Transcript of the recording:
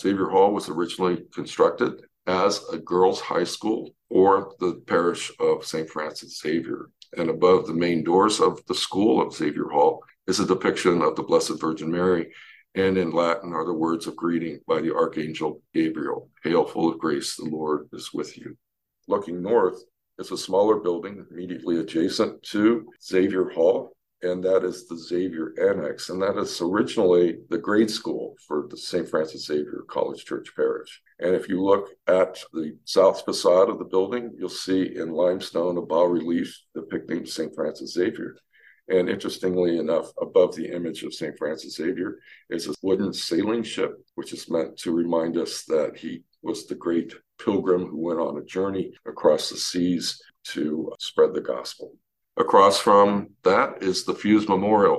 Xavier Hall was originally constructed as a girls' high school or the parish of St. Francis Xavier. And above the main doors of the school of Xavier Hall is a depiction of the Blessed Virgin Mary. And in Latin are the words of greeting by the Archangel Gabriel Hail, full of grace, the Lord is with you. Looking north is a smaller building immediately adjacent to Xavier Hall, and that is the Xavier Annex. And that is originally the grade school for the St. Francis Xavier College Church Parish. And if you look at the south facade of the building, you'll see in limestone a bas relief depicting St. Francis Xavier. And interestingly enough, above the image of St. Francis Xavier is a wooden sailing ship, which is meant to remind us that he was the great pilgrim who went on a journey across the seas to spread the gospel. Across from that is the Fusz Memorial,